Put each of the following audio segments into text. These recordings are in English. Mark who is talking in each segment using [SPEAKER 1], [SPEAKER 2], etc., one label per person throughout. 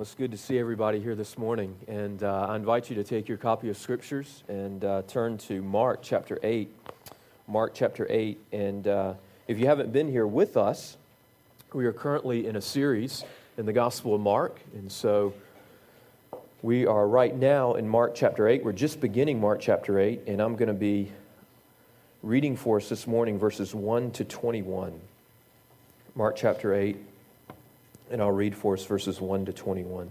[SPEAKER 1] It's good to see everybody here this morning, and uh, I invite you to take your copy of Scriptures and uh, turn to Mark chapter 8. Mark chapter 8. And uh, if you haven't been here with us, we are currently in a series in the Gospel of Mark. And so we are right now in Mark chapter 8. We're just beginning Mark chapter 8, and I'm going to be reading for us this morning verses 1 to 21. Mark chapter 8 and I'll read for us verses 1 to 21.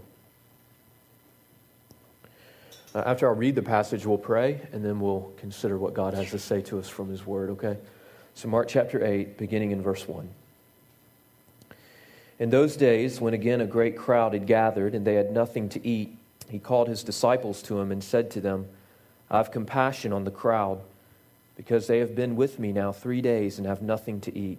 [SPEAKER 1] Uh, after I read the passage, we'll pray, and then we'll consider what God has to say to us from His Word, okay? So, Mark chapter 8, beginning in verse 1. In those days, when again a great crowd had gathered and they had nothing to eat, he called his disciples to him and said to them, I have compassion on the crowd, because they have been with me now three days and have nothing to eat.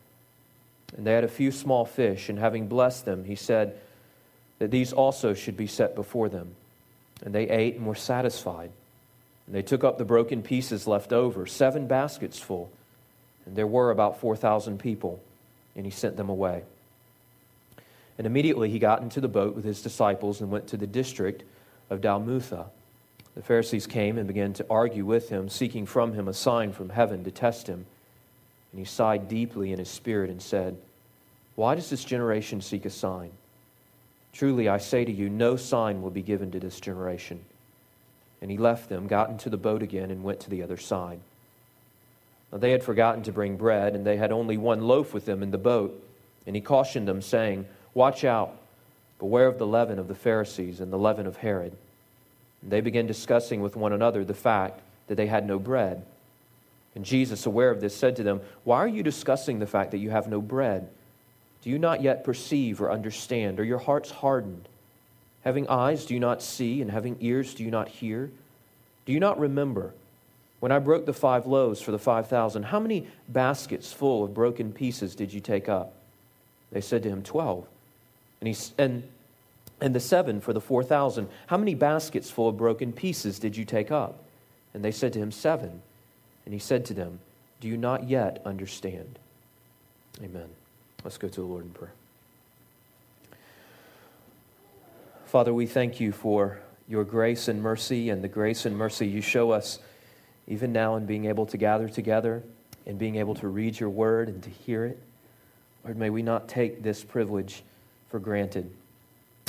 [SPEAKER 1] And they had a few small fish, and having blessed them, he said that these also should be set before them. And they ate and were satisfied. And they took up the broken pieces left over, seven baskets full. And there were about 4,000 people, and he sent them away. And immediately he got into the boat with his disciples and went to the district of Dalmanutha. The Pharisees came and began to argue with him, seeking from him a sign from heaven to test him. And he sighed deeply in his spirit and said, Why does this generation seek a sign? Truly, I say to you, no sign will be given to this generation. And he left them, got into the boat again, and went to the other side. Now, they had forgotten to bring bread, and they had only one loaf with them in the boat. And he cautioned them, saying, Watch out, beware of the leaven of the Pharisees and the leaven of Herod. And they began discussing with one another the fact that they had no bread. And Jesus, aware of this, said to them, Why are you discussing the fact that you have no bread? Do you not yet perceive or understand? Are your hearts hardened? Having eyes, do you not see? And having ears, do you not hear? Do you not remember? When I broke the five loaves for the five thousand, how many baskets full of broken pieces did you take up? They said to him, Twelve. And, he, and, and the seven for the four thousand, how many baskets full of broken pieces did you take up? And they said to him, Seven. And he said to them, Do you not yet understand? Amen. Let's go to the Lord in prayer. Father, we thank you for your grace and mercy and the grace and mercy you show us even now in being able to gather together and being able to read your word and to hear it. Lord, may we not take this privilege for granted.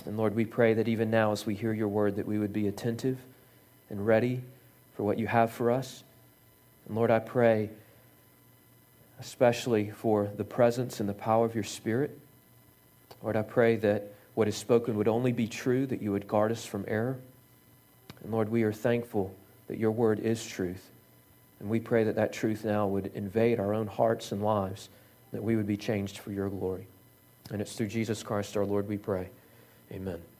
[SPEAKER 1] And Lord, we pray that even now as we hear your word that we would be attentive and ready for what you have for us. And Lord, I pray especially for the presence and the power of your Spirit. Lord, I pray that what is spoken would only be true, that you would guard us from error. And Lord, we are thankful that your word is truth. And we pray that that truth now would invade our own hearts and lives, that we would be changed for your glory. And it's through Jesus Christ our Lord we pray. Amen.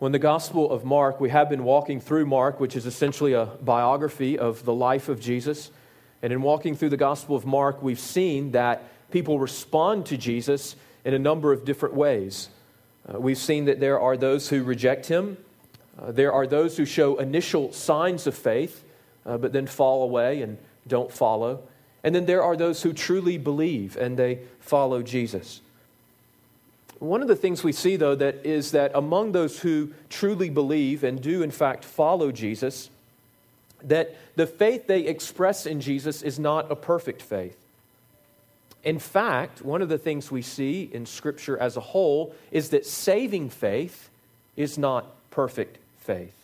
[SPEAKER 1] In the Gospel of Mark, we have been walking through Mark, which is essentially a biography of the life of Jesus. And in walking through the Gospel of Mark, we've seen that people respond to Jesus in a number of different ways. Uh, we've seen that there are those who reject him, uh, there are those who show initial signs of faith, uh, but then fall away and don't follow. And then there are those who truly believe and they follow Jesus. One of the things we see, though, that is that among those who truly believe and do, in fact, follow Jesus, that the faith they express in Jesus is not a perfect faith. In fact, one of the things we see in Scripture as a whole is that saving faith is not perfect faith.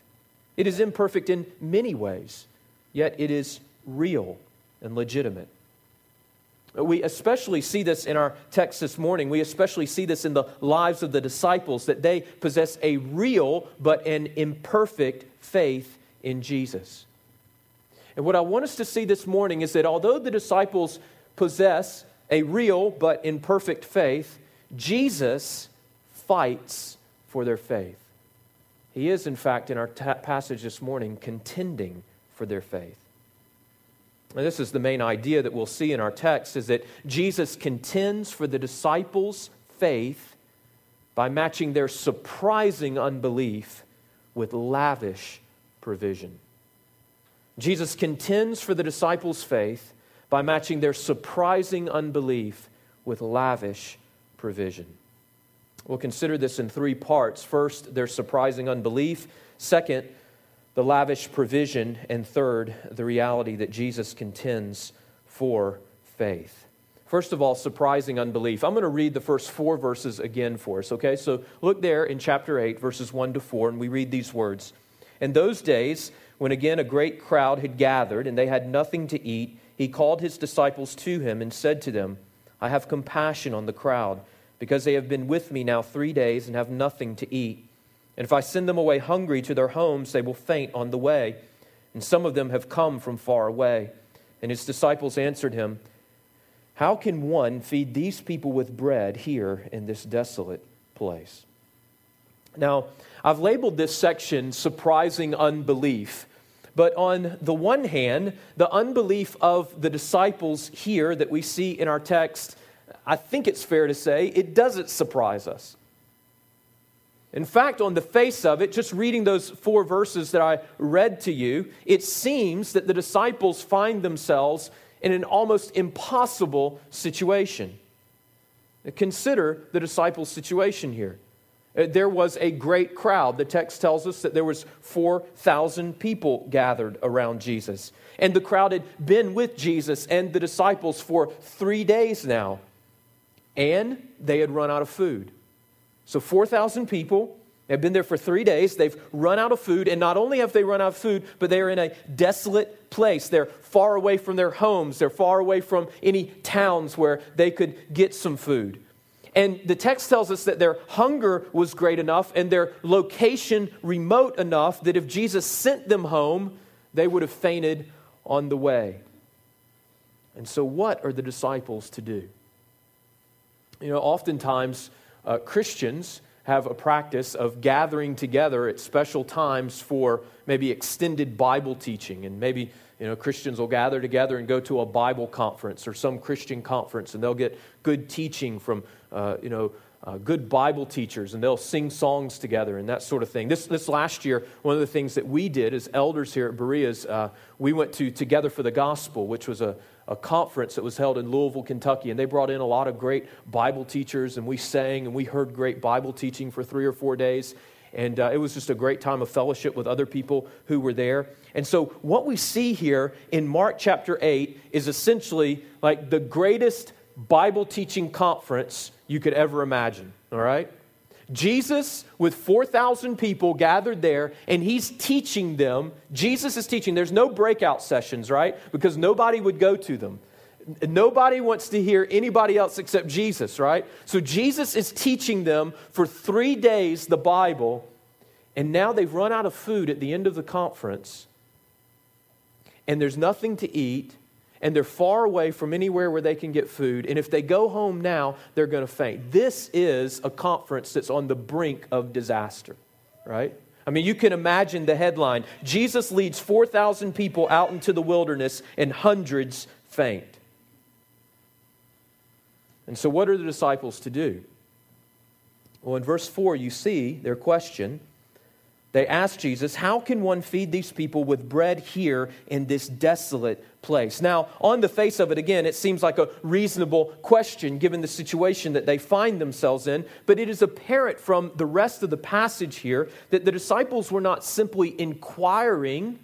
[SPEAKER 1] It is imperfect in many ways, yet it is real and legitimate. We especially see this in our text this morning. We especially see this in the lives of the disciples that they possess a real but an imperfect faith in Jesus. And what I want us to see this morning is that although the disciples possess a real but imperfect faith, Jesus fights for their faith. He is, in fact, in our passage this morning, contending for their faith. And this is the main idea that we'll see in our text is that Jesus contends for the disciples' faith by matching their surprising unbelief with lavish provision. Jesus contends for the disciples' faith by matching their surprising unbelief with lavish provision. We'll consider this in three parts. First, their surprising unbelief. Second, the lavish provision. And third, the reality that Jesus contends for faith. First of all, surprising unbelief. I'm going to read the first four verses again for us, okay? So look there in chapter 8, verses 1 to 4, and we read these words. In those days, when again a great crowd had gathered and they had nothing to eat, he called his disciples to him and said to them, I have compassion on the crowd, because they have been with me now three days and have nothing to eat. And if I send them away hungry to their homes, they will faint on the way. And some of them have come from far away. And his disciples answered him, How can one feed these people with bread here in this desolate place? Now, I've labeled this section Surprising Unbelief. But on the one hand, the unbelief of the disciples here that we see in our text, I think it's fair to say, it doesn't surprise us. In fact, on the face of it, just reading those four verses that I read to you, it seems that the disciples find themselves in an almost impossible situation. Consider the disciples' situation here. Uh, there was a great crowd. The text tells us that there was 4,000 people gathered around Jesus. And the crowd had been with Jesus and the disciples for three days now. And they had run out of food. So 4,000 people have been there for three days. They've run out of food. And not only have they run out of food, but they are in a desolate place. They're far away from their homes, they're far away from any towns where they could get some food. And the text tells us that their hunger was great enough and their location remote enough that if Jesus sent them home, they would have fainted on the way. And so, what are the disciples to do? You know, oftentimes uh, Christians have a practice of gathering together at special times for maybe extended Bible teaching. And maybe, you know, Christians will gather together and go to a Bible conference or some Christian conference, and they'll get good teaching from, uh, you know, uh, good Bible teachers, and they'll sing songs together and that sort of thing. This, this last year, one of the things that we did as elders here at Berea's, uh, we went to Together for the Gospel, which was a, a conference that was held in Louisville, Kentucky, and they brought in a lot of great Bible teachers, and we sang and we heard great Bible teaching for three or four days. And uh, it was just a great time of fellowship with other people who were there. And so, what we see here in Mark chapter 8 is essentially like the greatest Bible teaching conference you could ever imagine, all right? Jesus, with 4,000 people gathered there, and he's teaching them. Jesus is teaching. There's no breakout sessions, right? Because nobody would go to them. Nobody wants to hear anybody else except Jesus, right? So Jesus is teaching them for three days the Bible, and now they've run out of food at the end of the conference, and there's nothing to eat, and they're far away from anywhere where they can get food. And if they go home now, they're going to faint. This is a conference that's on the brink of disaster, right? I mean, you can imagine the headline Jesus leads 4,000 people out into the wilderness, and hundreds faint. And so, what are the disciples to do? Well, in verse 4, you see their question they asked Jesus, How can one feed these people with bread here in this desolate place? Now, on the face of it, again, it seems like a reasonable question given the situation that they find themselves in, but it is apparent from the rest of the passage here that the disciples were not simply inquiring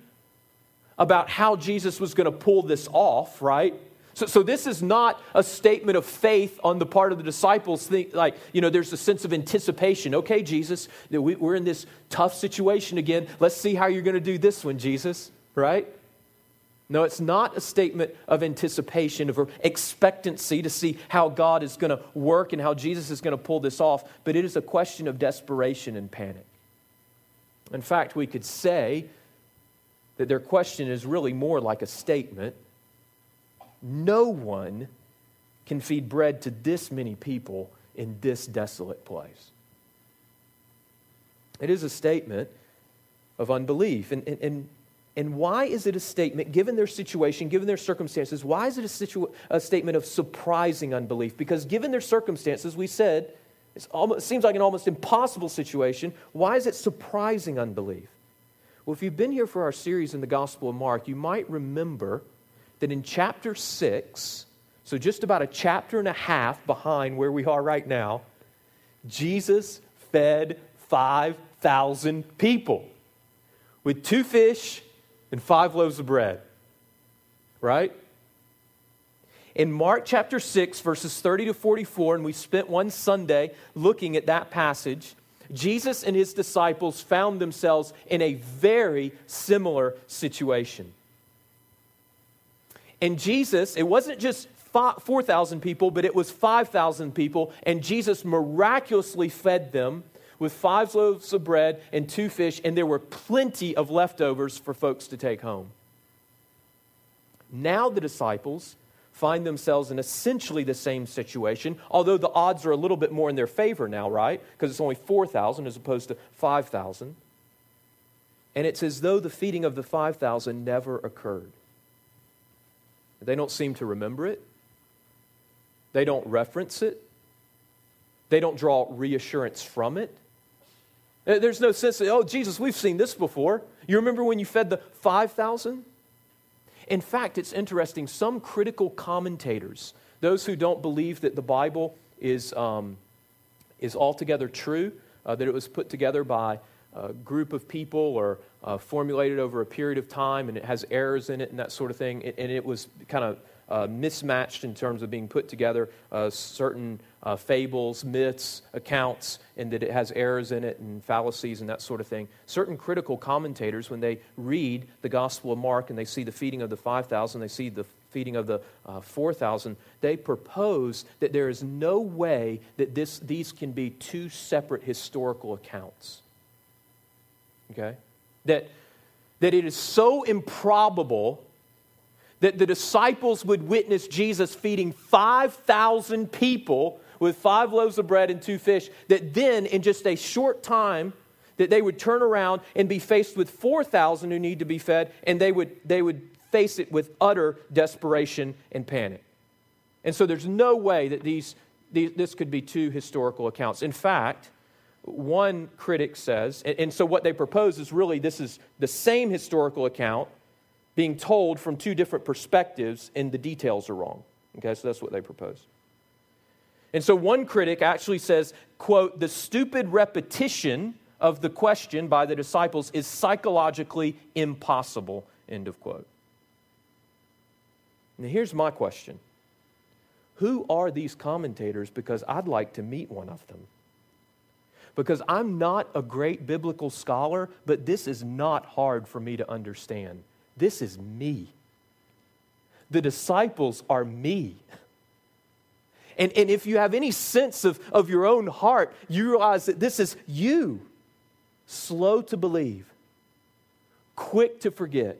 [SPEAKER 1] about how Jesus was going to pull this off, right? So, so this is not a statement of faith on the part of the disciples. Think, like, you know, there's a sense of anticipation. Okay, Jesus, we, we're in this tough situation again. Let's see how you're going to do this one, Jesus, right? No, it's not a statement of anticipation, of expectancy to see how God is going to work and how Jesus is going to pull this off, but it is a question of desperation and panic. In fact, we could say that their question is really more like a statement no one can feed bread to this many people in this desolate place. It is a statement of unbelief. And, and, and, why is it a statement, given their situation, given their circumstances, why is it a, situ- a statement of surprising unbelief? Because given their circumstances, we said, almost, it seems like an almost impossible situation. Why is it surprising unbelief? Well, if you've been here for our series in the Gospel of Mark, you might remember that in chapter 6, so just about a chapter and a half behind where we are right now, Jesus fed 5,000 people with two fish and five loaves of bread. Right? In Mark chapter 6, verses 30 to 44, and we spent one Sunday looking at that passage, Jesus and his disciples found themselves in a very similar situation. And Jesus, it wasn't just 4,000 people, but it was 5,000 people, and Jesus miraculously fed them with five loaves of bread and two fish, and there were plenty of leftovers for folks to take home. Now the disciples find themselves in essentially the same situation, although the odds are a little bit more in their favor now, right? Because it's only 4,000 as opposed to 5,000. And it's as though the feeding of the 5,000 never occurred. They don't seem to remember it. They don't reference it. They don't draw reassurance from it. There's no sense of, oh, Jesus, we've seen this before. You remember when you fed the 5,000? In fact, it's interesting. Some critical commentators, those who don't believe that the Bible is, um, is altogether true, uh, that it was put together by a group of people or uh, formulated over a period of time and it has errors in it and that sort of thing, and it was kind of uh, mismatched in terms of being put together, uh, certain uh, fables, myths, accounts, and that it has errors in it and fallacies and that sort of thing. Certain critical commentators, when they read the Gospel of Mark and they see the feeding of the 5,000, they see the feeding of the uh, 4,000, they propose that there is no way that this, these can be two separate historical accounts. Okay? That, that it is so improbable that the disciples would witness Jesus feeding 5,000 people with five loaves of bread and two fish, that then in just a short time, that they would turn around and be faced with 4,000 who need to be fed, and they would, they would face it with utter desperation and panic. And so there's no way that these, these this could be two historical accounts. In fact, one critic says, and, and so what they propose is really this is the same historical account being told from two different perspectives, and the details are wrong. Okay, so that's what they propose. And so one critic actually says, quote, the stupid repetition of the question by the disciples is psychologically impossible, end of quote. Now here's my question. Who are these commentators? Because I'd like to meet one of them. Because I'm not a great biblical scholar, but this is not hard for me to understand. This is me. The disciples are me. And, and if you have any sense of, of your own heart, you realize that this is you. Slow to believe, quick to forget,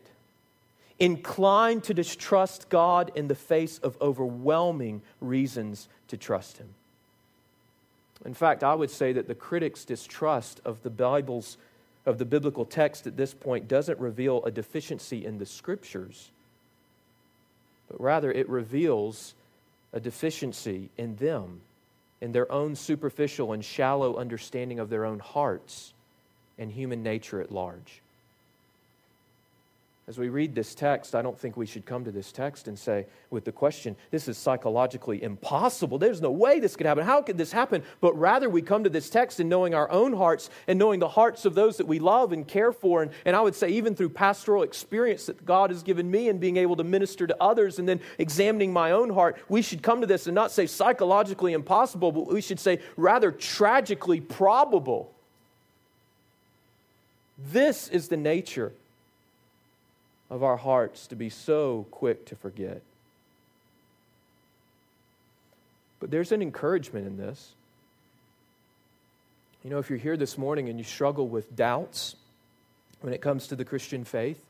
[SPEAKER 1] inclined to distrust God in the face of overwhelming reasons to trust Him. In fact, I would say that the critics' distrust of the Bible's of the biblical text at this point doesn't reveal a deficiency in the scriptures, but rather it reveals a deficiency in them, in their own superficial and shallow understanding of their own hearts and human nature at large. As we read this text, I don't think we should come to this text and say, with the question, this is psychologically impossible. There's no way this could happen. How could this happen? But rather, we come to this text and knowing our own hearts and knowing the hearts of those that we love and care for. And, and I would say, even through pastoral experience that God has given me and being able to minister to others and then examining my own heart, we should come to this and not say psychologically impossible, but we should say rather tragically probable. This is the nature of our hearts to be so quick to forget. But there's an encouragement in this. You know, if you're here this morning and you struggle with doubts when it comes to the Christian faith,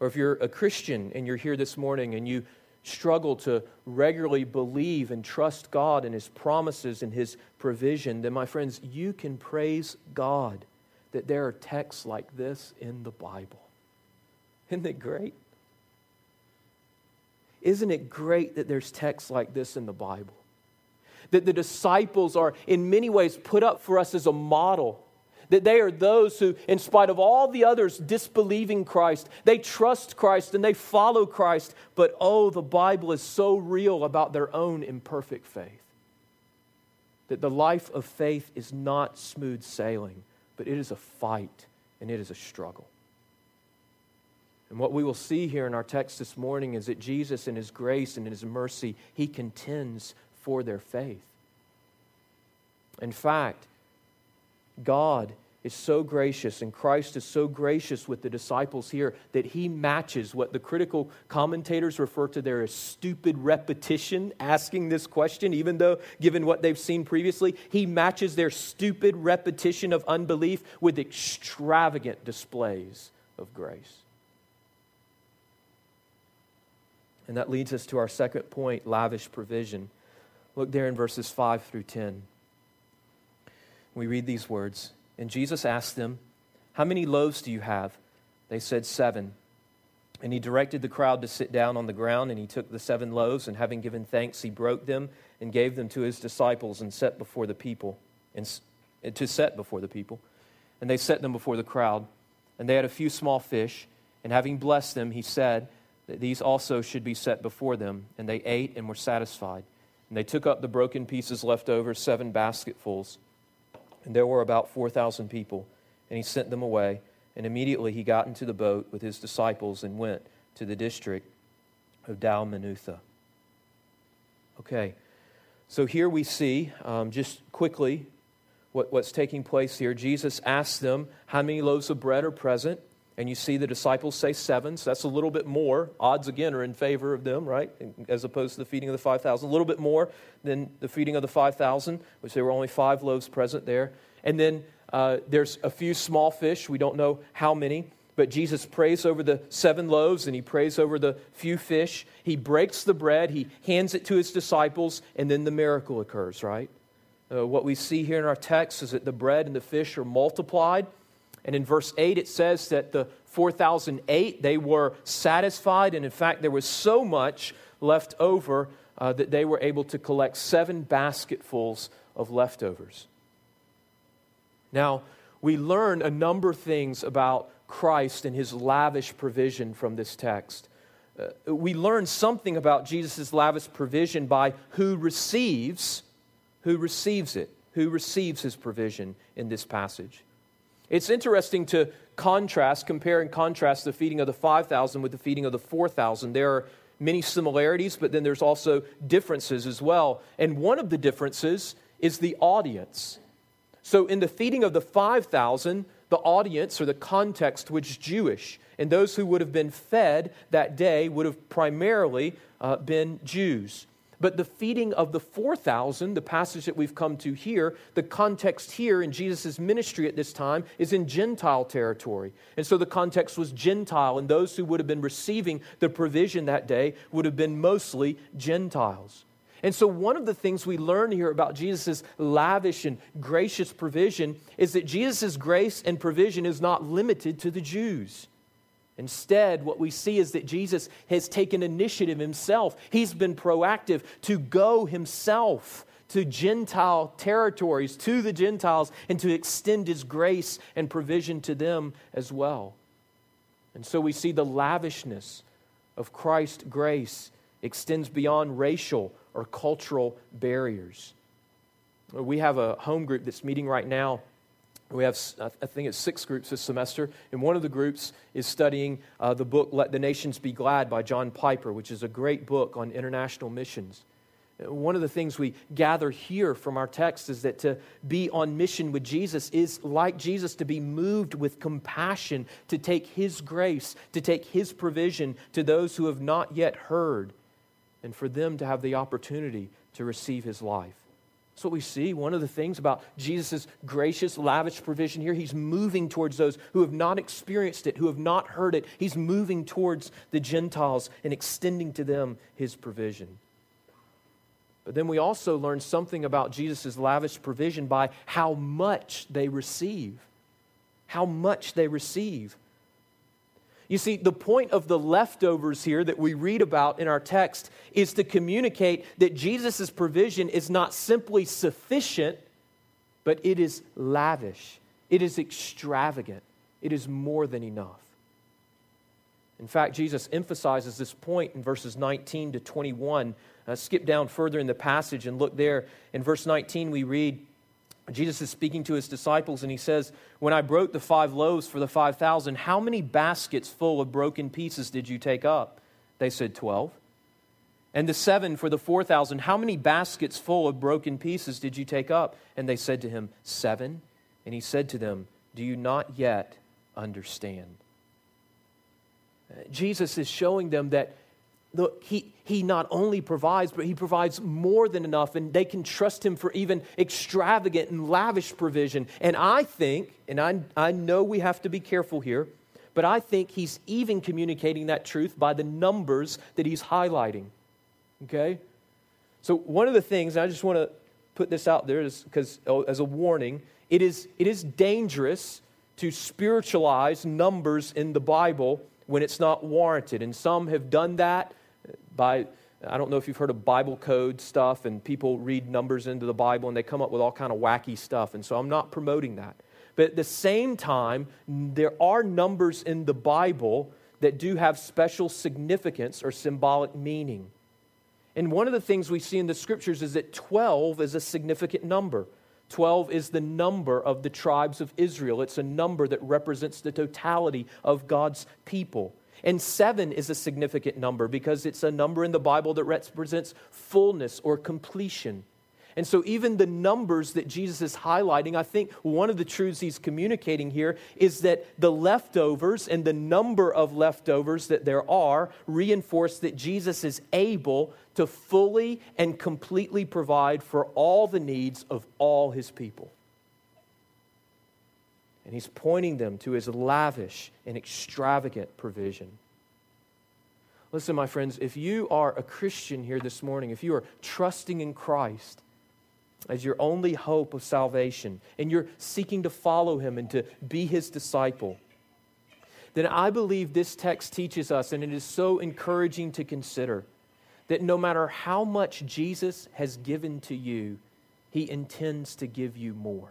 [SPEAKER 1] or if you're a Christian and you're here this morning and you struggle to regularly believe and trust God and His promises and His provision, then, my friends, you can praise God that there are texts like this in the Bible. Isn't it great? Isn't it great that there's texts like this in the Bible? That the disciples are, in many ways, put up for us as a model. That they are those who, in spite of all the others disbelieving Christ, they trust Christ and they follow Christ. But oh, the Bible is so real about their own imperfect faith. That the life of faith is not smooth sailing, but it is a fight and it is a struggle. And what we will see here in our text this morning is that Jesus, in his grace and in his mercy, he contends for their faith. In fact, God is so gracious and Christ is so gracious with the disciples here that he matches what the critical commentators refer to there as stupid repetition, asking this question, even though given what they've seen previously, he matches their stupid repetition of unbelief with extravagant displays of grace. And that leads us to our second point lavish provision. Look there in verses 5 through 10. We read these words And Jesus asked them, How many loaves do you have? They said, Seven. And he directed the crowd to sit down on the ground, and he took the seven loaves, and having given thanks, he broke them and gave them to his disciples and set before the people, and to set before the people. And they set them before the crowd. And they had a few small fish, and having blessed them, he said, that these also should be set before them. And they ate and were satisfied. And they took up the broken pieces left over, seven basketfuls. And there were about 4,000 people. And he sent them away. And immediately he got into the boat with his disciples and went to the district of Dalmanutha. Okay, so here we see, um, just quickly, what, what's taking place here. Jesus asks them how many loaves of bread are present. And you see the disciples say seven, so that's a little bit more. Odds again are in favor of them, right? As opposed to the feeding of the 5,000. A little bit more than the feeding of the 5,000, which there were only five loaves present there. And then uh, there's a few small fish. We don't know how many. But Jesus prays over the seven loaves and he prays over the few fish. He breaks the bread, he hands it to his disciples, and then the miracle occurs, right? Uh, what we see here in our text is that the bread and the fish are multiplied and in verse 8, it says that the 4,008, they were satisfied. And in fact, there was so much left over uh, that they were able to collect seven basketfuls of leftovers. Now, we learn a number of things about Christ and his lavish provision from this text. Uh, we learn something about Jesus' lavish provision by who receives, who receives it, who receives his provision in this passage. It's interesting to contrast, compare and contrast the feeding of the 5,000 with the feeding of the 4,000. There are many similarities, but then there's also differences as well. And one of the differences is the audience. So in the feeding of the 5,000, the audience or the context was Jewish. And those who would have been fed that day would have primarily uh, been Jews. But the feeding of the 4,000, the passage that we've come to here, the context here in Jesus' ministry at this time is in Gentile territory. And so the context was Gentile, and those who would have been receiving the provision that day would have been mostly Gentiles. And so, one of the things we learn here about Jesus' lavish and gracious provision is that Jesus' grace and provision is not limited to the Jews. Instead, what we see is that Jesus has taken initiative himself. He's been proactive to go himself to Gentile territories, to the Gentiles, and to extend his grace and provision to them as well. And so we see the lavishness of Christ's grace extends beyond racial or cultural barriers. We have a home group that's meeting right now we have, I think it's six groups this semester, and one of the groups is studying uh, the book Let the Nations Be Glad by John Piper, which is a great book on international missions. Uh, one of the things we gather here from our text is that to be on mission with Jesus is like Jesus to be moved with compassion, to take his grace, to take his provision to those who have not yet heard, and for them to have the opportunity to receive his life. That's what we see. One of the things about Jesus' gracious, lavish provision here, he's moving towards those who have not experienced it, who have not heard it. He's moving towards the Gentiles and extending to them his provision. But then we also learn something about Jesus' lavish provision by how much they receive. how much they receive. You see, the point of the leftovers here that we read about in our text is to communicate that Jesus' provision is not simply sufficient, but it is lavish, it is extravagant, it is more than enough. In fact, Jesus emphasizes this point in verses 19 to 21. Uh, skip down further in the passage and look there. In verse 19, we read, Jesus is speaking to his disciples and he says, When I broke the five loaves for the 5,000, how many baskets full of broken pieces did you take up? They said, 12. And the seven for the 4,000, how many baskets full of broken pieces did you take up? And they said to him, Seven. And he said to them, Do you not yet understand? Uh, Jesus is showing them that the, he, he not only provides, but he provides more than enough, and they can trust him for even extravagant and lavish provision. And I think, and I, I know we have to be careful here, but I think he's even communicating that truth by the numbers that he's highlighting. Okay? So, one of the things, I just want to put this out there is because oh, as a warning, it is, it is dangerous to spiritualize numbers in the Bible when it's not warranted. And some have done that by I don't know if you've heard of Bible code stuff and people read numbers into the Bible and they come up with all kind of wacky stuff. And so I'm not promoting that. But at the same time, there are numbers in the Bible that do have special significance or symbolic meaning. And one of the things we see in the scriptures is that 12 is a significant number. 12 is the number of the tribes of Israel. It's a number that represents the totality of God's people. And seven is a significant number because it's a number in the Bible that represents fullness or completion. And so, even the numbers that Jesus is highlighting, I think one of the truths he's communicating here is that the leftovers and the number of leftovers that there are reinforce that Jesus is able to fully and completely provide for all the needs of all his people. And he's pointing them to his lavish and extravagant provision. Listen, my friends, if you are a Christian here this morning, if you are trusting in Christ as your only hope of salvation, and you're seeking to follow him and to be his disciple, then I believe this text teaches us, and it is so encouraging to consider, that no matter how much Jesus has given to you, he intends to give you more.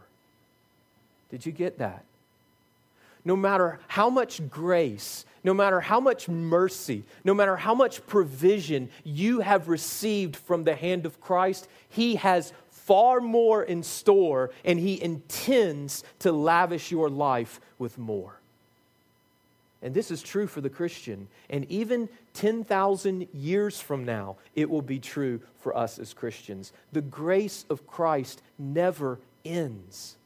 [SPEAKER 1] Did you get that? No matter how much grace, no matter how much mercy, no matter how much provision you have received from the hand of Christ, He has far more in store and He intends to lavish your life with more. And this is true for the Christian. And even 10,000 years from now, it will be true for us as Christians. The grace of Christ never ends.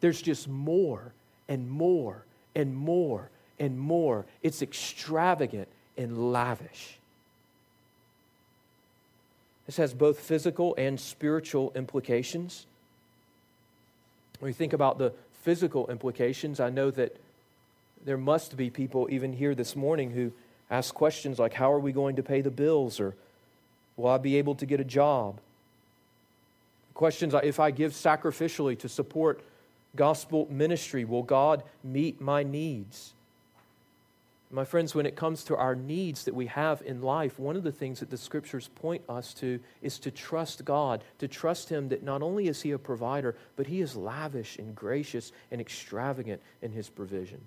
[SPEAKER 1] There's just more and more and more and more. It's extravagant and lavish. This has both physical and spiritual implications. When we think about the physical implications, I know that there must be people, even here this morning, who ask questions like How are we going to pay the bills? or Will I be able to get a job? Questions if I give sacrificially to support gospel ministry? Will God meet my needs? My friends, when it comes to our needs that we have in life, one of the things that the scriptures point us to is to trust God, to trust Him that not only is He a provider, but He is lavish and gracious and extravagant in His provision.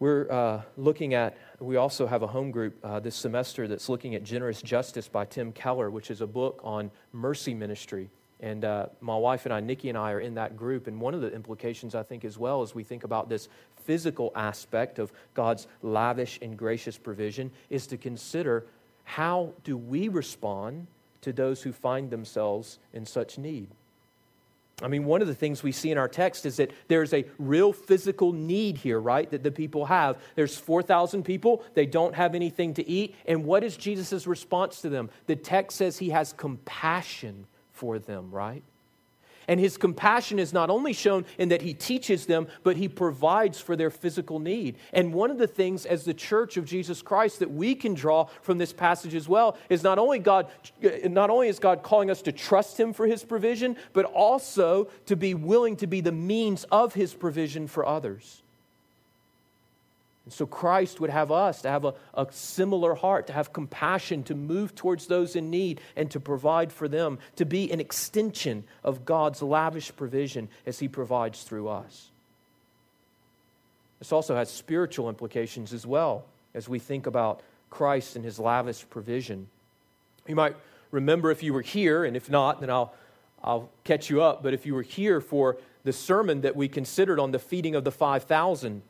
[SPEAKER 1] We're uh, looking at, we also have a home group uh, this semester that's looking at Generous Justice by Tim Keller, which is a book on mercy ministry. And uh, my wife and I, Nikki and I, are in that group. And one of the implications, I think, as well, as we think about this physical aspect of God's lavish and gracious provision, is to consider how do we respond to those who find themselves in such need? I mean, one of the things we see in our text is that there's a real physical need here, right? That the people have. There's 4,000 people, they don't have anything to eat. And what is Jesus' response to them? The text says he has compassion for them, right? And his compassion is not only shown in that he teaches them, but he provides for their physical need. And one of the things as the church of Jesus Christ that we can draw from this passage as well is not only God not only is God calling us to trust him for his provision, but also to be willing to be the means of his provision for others. And so Christ would have us to have a, a, similar heart, to have compassion, to move towards those in need, and to provide for them, to be an extension of God's lavish provision as He provides through us. This also has spiritual implications as well as we think about Christ and His lavish provision. You might remember if you were here, and if not, then I'll, I'll catch you up. But if you were here for the sermon that we considered on the feeding of the 5,000,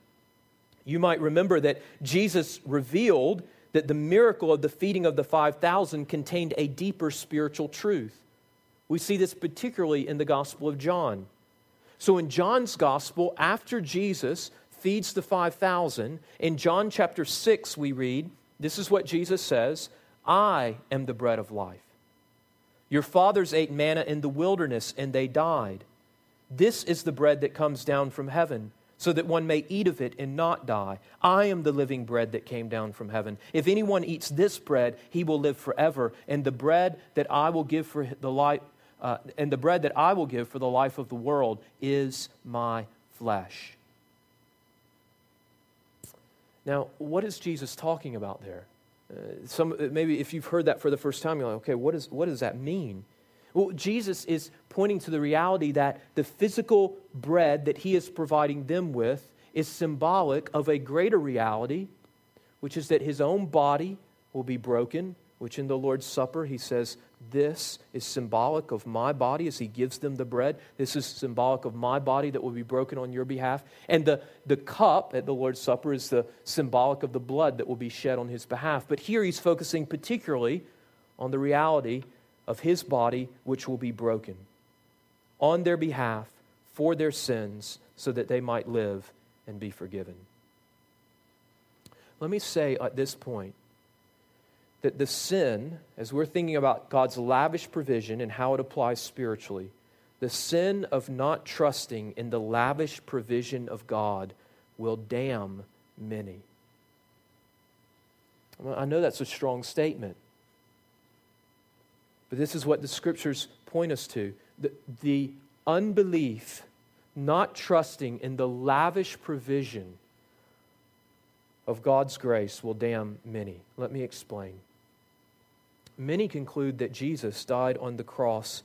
[SPEAKER 1] you might remember that Jesus revealed that the miracle of the feeding of the 5,000 contained a deeper spiritual truth. We see this particularly in the Gospel of John. So, in John's Gospel, after Jesus feeds the 5,000, in John chapter 6, we read, This is what Jesus says I am the bread of life. Your fathers ate manna in the wilderness, and they died. This is the bread that comes down from heaven so that one may eat of it and not die. I am the living bread that came down from heaven. If anyone eats this bread, he will live forever. And the bread that I will give for the life, uh, and the bread that I will give for the life of the world is my flesh. Now, what is Jesus talking about there? Uh, some, maybe if you've heard that for the first time, you're like, okay, what, is, what does that mean? Well, Jesus is pointing to the reality that the physical bread that he is providing them with is symbolic of a greater reality, which is that his own body will be broken, which in the Lord's Supper he says, This is symbolic of my body as he gives them the bread. This is symbolic of my body that will be broken on your behalf. And the, the cup at the Lord's Supper is the symbolic of the blood that will be shed on his behalf. But here he's focusing particularly on the reality of his body, which will be broken on their behalf for their sins, so that they might live and be forgiven. Let me say at this point that the sin, as we're thinking about God's lavish provision and how it applies spiritually, the sin of not trusting in the lavish provision of God will damn many. I know that's a strong statement. But this is what the scriptures point us to the, the unbelief, not trusting in the lavish provision of God's grace will damn many. Let me explain. Many conclude that Jesus died on the cross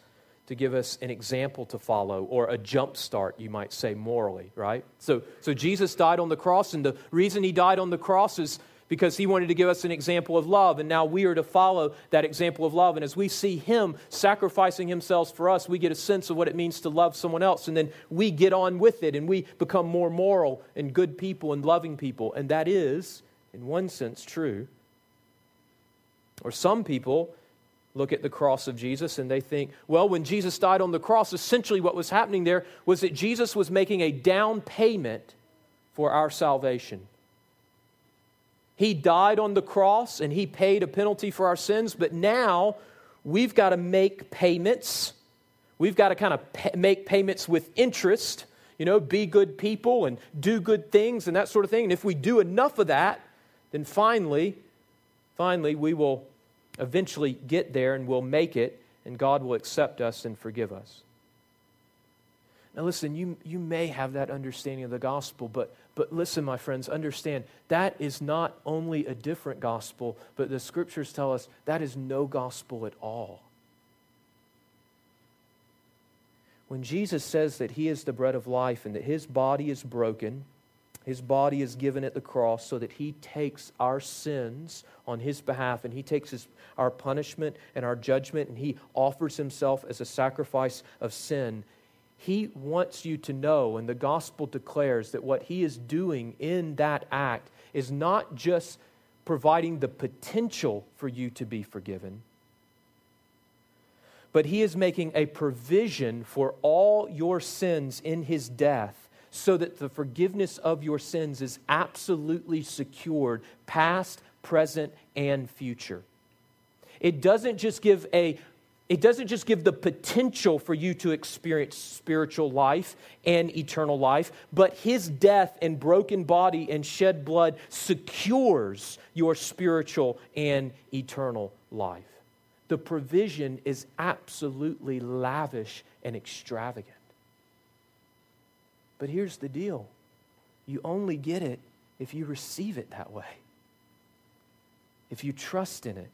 [SPEAKER 1] to give us an example to follow or a jump start, you might say, morally, right? So, so Jesus died on the cross, and the reason he died on the cross is because he wanted to give us an example of love, and now we are to follow that example of love. And as we see him sacrificing himself for us, we get a sense of what it means to love someone else, and then we get on with it, and we become more moral and good people and loving people. And that is, in one sense, true. Or some people look at the cross of Jesus and they think, well, when Jesus died on the cross, essentially what was happening there was that Jesus was making a down payment for our salvation. He died on the cross and he paid a penalty for our sins, but now we've got to make payments. We've got to kind of pay, make payments with interest, you know, be good people and do good things and that sort of thing. And if we do enough of that, then finally, finally, we will eventually get there and we'll make it, and God will accept us and forgive us. Now, listen, you, you may have that understanding of the gospel, but, but listen, my friends, understand that is not only a different gospel, but the scriptures tell us that is no gospel at all. When Jesus says that he is the bread of life and that his body is broken, his body is given at the cross so that he takes our sins on his behalf and he takes his, our punishment and our judgment and he offers himself as a sacrifice of sin he wants you to know, and the gospel declares that what he is doing in that act is not just providing the potential for you to be forgiven, but he is making a provision for all your sins in his death so that the forgiveness of your sins is absolutely secured, past, present, and future. It doesn't just give a It doesn't just give the potential for you to experience spiritual life and eternal life, but his death and broken body and shed blood secures your spiritual and eternal life. The provision is absolutely lavish and extravagant. But here's the deal you only get it if you receive it that way, if you trust in it,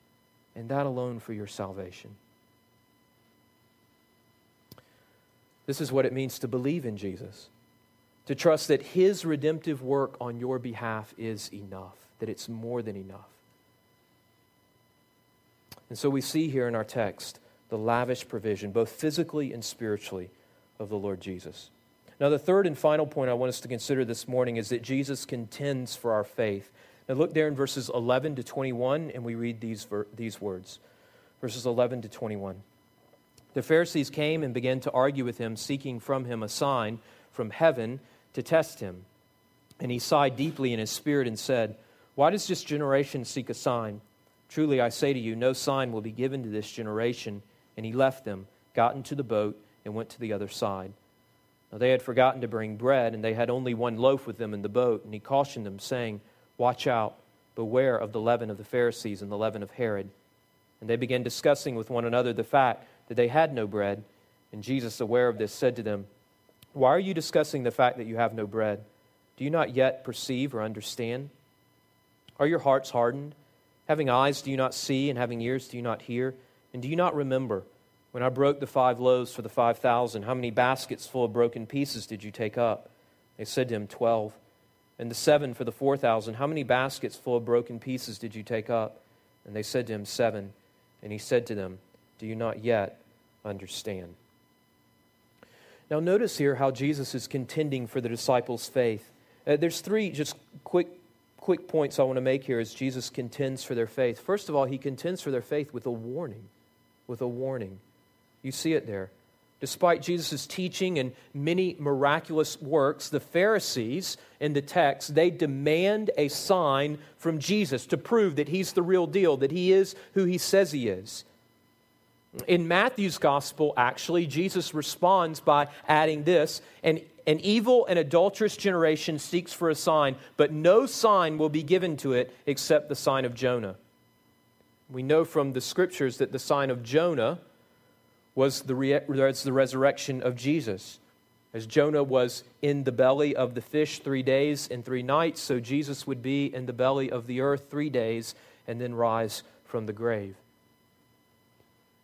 [SPEAKER 1] and that alone for your salvation. This is what it means to believe in Jesus, to trust that his redemptive work on your behalf is enough, that it's more than enough. And so we see here in our text the lavish provision, both physically and spiritually, of the Lord Jesus. Now, the third and final point I want us to consider this morning is that Jesus contends for our faith. Now, look there in verses 11 to 21, and we read these, ver- these words. Verses 11 to 21. The Pharisees came and began to argue with him, seeking from him a sign from heaven to test him. And he sighed deeply in his spirit and said, Why does this generation seek a sign? Truly I say to you, no sign will be given to this generation. And he left them, got into the boat, and went to the other side. Now they had forgotten to bring bread, and they had only one loaf with them in the boat. And he cautioned them, saying, Watch out, beware of the leaven of the Pharisees and the leaven of Herod. And they began discussing with one another the fact that they had no bread. And Jesus, aware of this, said to them, Why are you discussing the fact that you have no bread? Do you not yet perceive or understand? Are your hearts hardened? Having eyes, do you not see? And having ears, do you not hear? And do you not remember? When I broke the five loaves for the five thousand, how many baskets full of broken pieces did you take up? They said to him, Twelve. And the seven for the four thousand, how many baskets full of broken pieces did you take up? And they said to him, Seven. And he said to them, Do you not yet understand. Now, notice here how Jesus is contending for the disciples' faith. Uh, there's three just quick, quick points I want to make here as Jesus contends for their faith. First of all, he contends for their faith with a warning. With a warning. You see it there. Despite Jesus' teaching and many miraculous works, the Pharisees in the text, they demand a sign from Jesus to prove that he's the real deal, that he is who he says he is. In Matthew's gospel, actually, Jesus responds by adding this an, an evil and adulterous generation seeks for a sign, but no sign will be given to it except the sign of Jonah. We know from the scriptures that the sign of Jonah was the, re- the resurrection of Jesus. As Jonah was in the belly of the fish three days and three nights, so Jesus would be in the belly of the earth three days and then rise from the grave.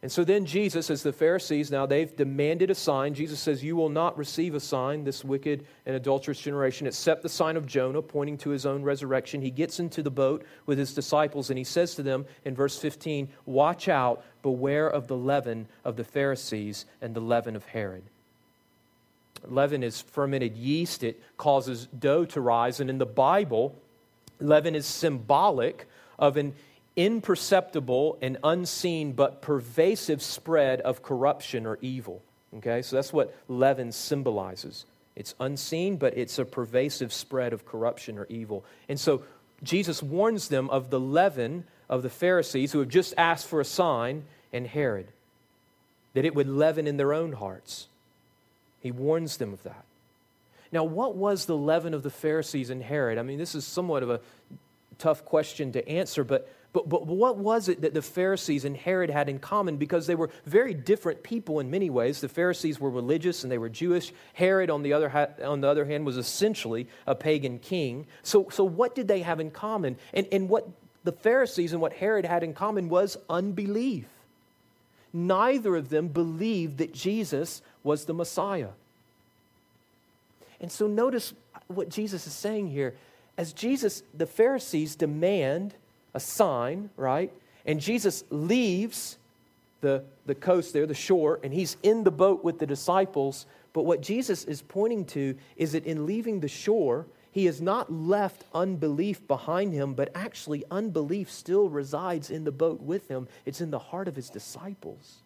[SPEAKER 1] And so then Jesus, as the Pharisees, now they've demanded a sign. Jesus says, You will not receive a sign, this wicked and adulterous generation, except the sign of Jonah, pointing to his own resurrection. He gets into the boat with his disciples and he says to them in verse 15, Watch out, beware of the leaven of the Pharisees and the leaven of Herod. Leaven is fermented yeast, it causes dough to rise. And in the Bible, leaven is symbolic of an imperceptible and unseen but pervasive spread of corruption or evil. Okay, so that's what leaven symbolizes. It's unseen, but it's a pervasive spread of corruption or evil. And so Jesus warns them of the leaven of the Pharisees who have just asked for a sign and Herod, that it would leaven in their own hearts. He warns them of that. Now, what was the leaven of the Pharisees and Herod? I mean, this is somewhat of a tough question to answer, but but, but what was it that the Pharisees and Herod had in common? Because they were very different people in many ways. The Pharisees were religious and they were Jewish. Herod, on the other, ha- on the other hand, was essentially a pagan king. So, so what did they have in common? And, and what the Pharisees and what Herod had in common was unbelief. Neither of them believed that Jesus was the Messiah. And so notice what Jesus is saying here. As Jesus, the Pharisees demand a sign, right? And Jesus leaves the, the coast there, the shore, and he's in the boat with the disciples. But what Jesus is pointing to is that in leaving the shore, he has not left unbelief behind him, but actually, unbelief still resides in the boat with him. It's in the heart of his disciples.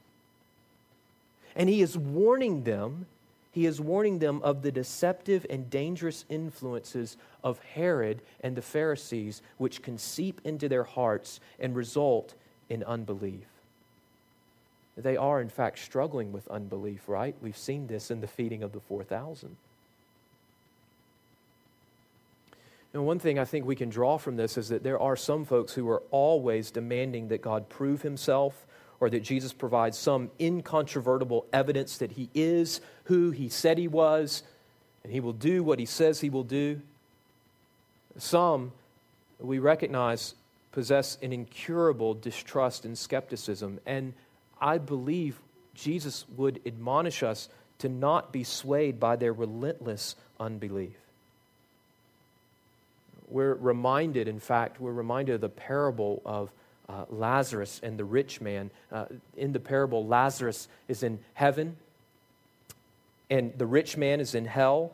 [SPEAKER 1] And he is warning them he is warning them of the deceptive and dangerous influences of Herod and the Pharisees, which can seep into their hearts and result in unbelief. they are, in fact, struggling with unbelief, right? We've seen this in the feeding of the 4,000. And one thing I think we can draw from this is that there are some folks who are always demanding that God prove himself or that Jesus provides some incontrovertible evidence that he is who he said he was and he will do what he says he will do. Some, we recognize, possess an incurable distrust and skepticism. And I believe Jesus would admonish us to not be swayed by their relentless unbelief we're reminded, in fact, we're reminded of the parable of uh, Lazarus and the rich man. Uh, in the parable, Lazarus is in heaven, and the rich man is in hell.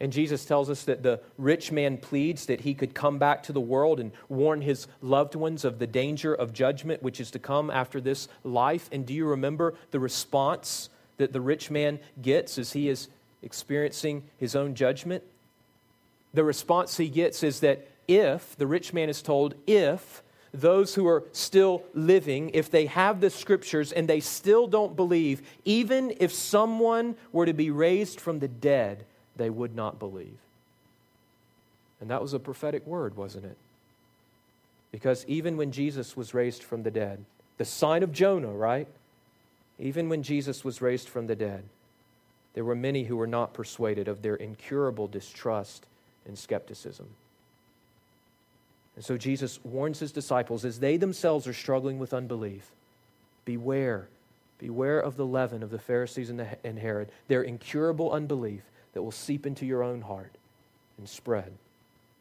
[SPEAKER 1] And Jesus tells us that the rich man pleads that he could come back to the world and warn his loved ones of the danger of judgment which is to come after this life. And do you remember the response that the rich man gets as he is experiencing his own judgment? the response he gets is that if, the rich man is told, if those who are still living, if they have the scriptures and they still don't believe, even if someone were to be raised from the dead, they would not believe. And that was a prophetic word, wasn't it? Because even when Jesus was raised from the dead, the sign of Jonah, right? Even when Jesus was raised from the dead, there were many who were not persuaded of their incurable distrust and skepticism. And so Jesus warns his disciples as they themselves are struggling with unbelief beware, beware of the leaven of the Pharisees and, the, and Herod, their incurable unbelief that will seep into your own heart and spread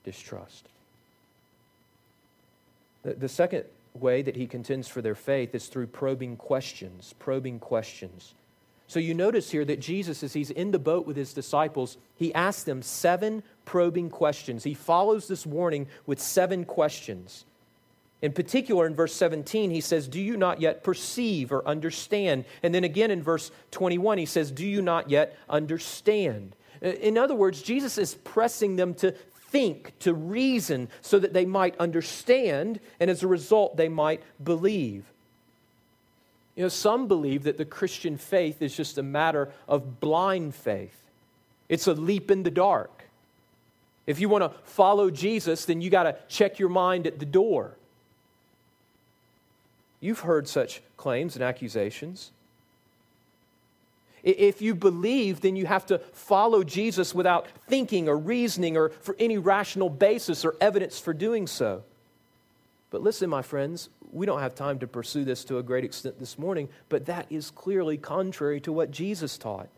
[SPEAKER 1] distrust. The, the second way that he contends for their faith is through probing questions, probing questions. So you notice here that Jesus, as he's in the boat with his disciples, he asks them seven probing questions. He follows this warning with seven questions. In particular, in verse 17, he says, Do you not yet perceive or understand? And then again in verse 21, he says, Do you not yet understand? Uh, in other words, Jesus is pressing them to think, to reason, so that they might understand, and as a result, they might believe. You know, some believe that the Christian faith is just a matter of blind faith, it's a leap in the dark. If you want to follow Jesus, then you got to check your mind at the door. You've heard such claims and accusations. If you believe, then you have to follow Jesus without thinking or reasoning or for any rational basis or evidence for doing so. But listen, my friends, we don't have time to pursue this to a great extent this morning, but that is clearly contrary to what Jesus taught.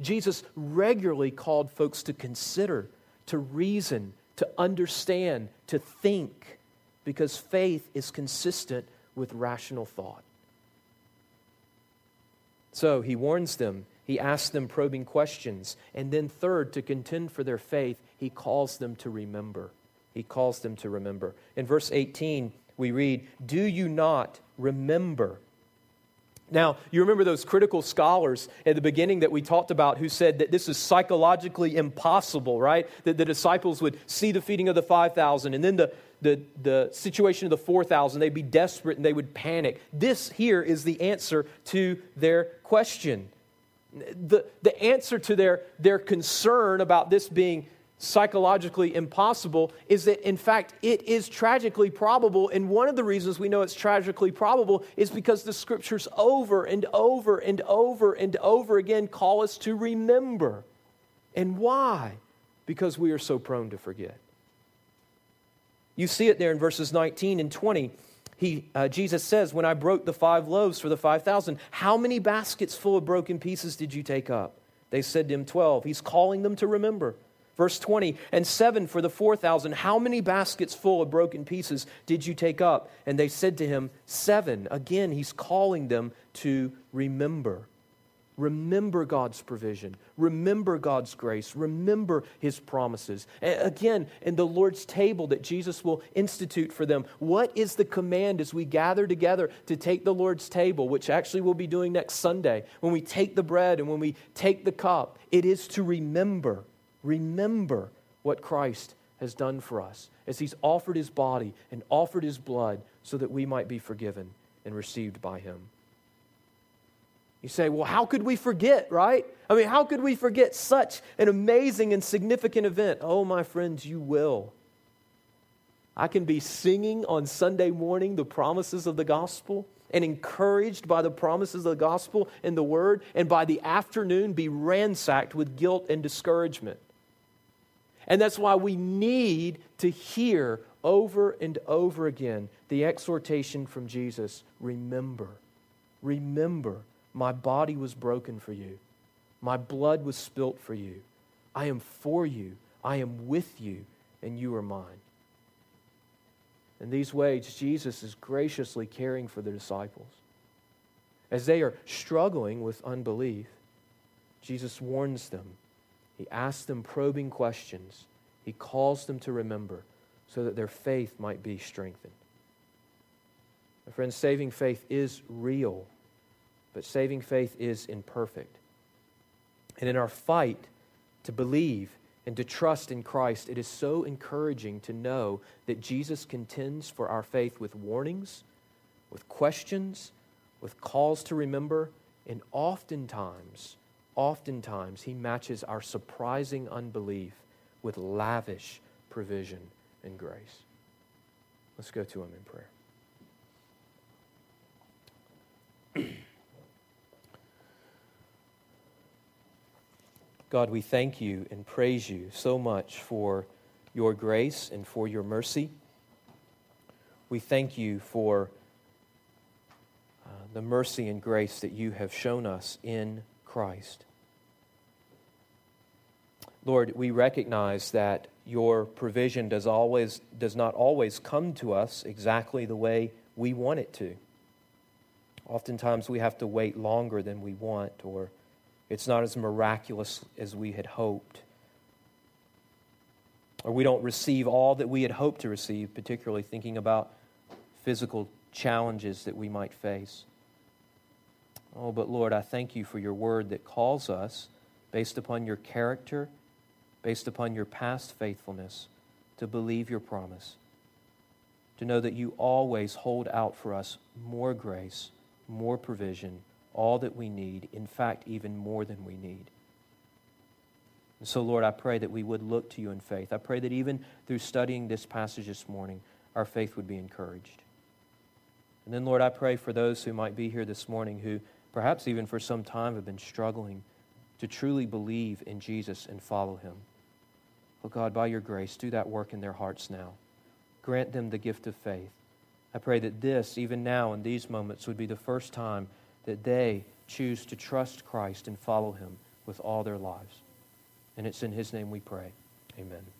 [SPEAKER 1] Jesus regularly called folks to consider, to reason, to understand, to think, because faith is consistent with rational thought. So he warns them, he asks them probing questions, and then, third, to contend for their faith, he calls them to remember. He calls them to remember. In verse 18, we read, Do you not remember? Now, you remember those critical scholars at the beginning that we talked about who said that this is psychologically impossible, right? That the disciples would see the feeding of the 5,000 and then the, the, the situation of the 4,000. They'd be desperate and they would panic. This here is the answer to their question. The, the answer to their, their concern about this being psychologically impossible is that, in fact, it is tragically probable. And one of the reasons we know it's tragically probable is because the scriptures over and over and over and over again call us to remember. And why? Because we are so prone to forget. You see it there in verses 19 and 20. He, uh, Jesus says, When I broke the five loaves for the 5,000, how many baskets full of broken pieces did you take up? They said to him, 12. He's calling them to remember. Verse 20, and seven for the 4,000. How many baskets full of broken pieces did you take up? And they said to him, Seven. Again, he's calling them to remember. Remember God's provision. Remember God's grace. Remember his promises. Again, in the Lord's table that Jesus will institute for them, what is the command as we gather together to take the Lord's table, which actually we'll be doing next Sunday, when we take the bread and when we take the cup? It is to remember remember what Christ has done for us as he's offered his body and offered his blood so that we might be forgiven and received by him. You say, well, how could we forget, right? I mean, how could we forget such an amazing and significant event? Oh, my friends, you will. I can be singing on Sunday morning the promises of the gospel and encouraged by the promises of the gospel and the word, and by the afternoon be ransacked with guilt and discouragement. And that's why we need to hear over and over again the exhortation from Jesus remember, remember my body was broken for you. My blood was spilt for you. I am for you. I am with you, and you are mine. In these ways, Jesus is graciously caring for the disciples. As they are struggling with unbelief, Jesus warns them. He asks them probing questions. He calls them to remember so that their faith might be strengthened. My friends, saving faith is real but saving faith is imperfect. And in our fight to believe and to trust in Christ, it is so encouraging to know that Jesus contends for our faith with warnings, with questions, with calls to remember, and oftentimes, oftentimes, he matches our surprising unbelief with lavish provision and grace. Let's go to him in prayer. God, we thank you and praise you so much for your grace and for your mercy. We thank you for uh, the mercy and grace that you have shown us in Christ. Lord, we recognize that your provision does, always, does not always come to us exactly the way we want it to. Oftentimes we have to wait longer than we want or it's not as miraculous as we had hoped. Or we don't receive all that we had hoped to receive, particularly thinking about physical challenges that we might face. Oh, but Lord, I thank you for your word that calls us, based upon your character, based upon your past faithfulness, to believe your promise, to know that you always hold out for us more grace, more provision, all that we need, in fact, even more than we need. And so, Lord, I pray that we would look to you in faith. I pray that even through studying this passage this morning, our faith would be encouraged. And then, Lord, I pray for those who might be here this morning who perhaps even for some time have been struggling to truly believe in Jesus and follow him. Oh God, by your grace, do that work in their hearts now. Grant them the gift of faith. I pray that this, even now in these moments, would be the first time that they choose to trust Christ and follow him with all their lives. And it's in his name we pray. Amen.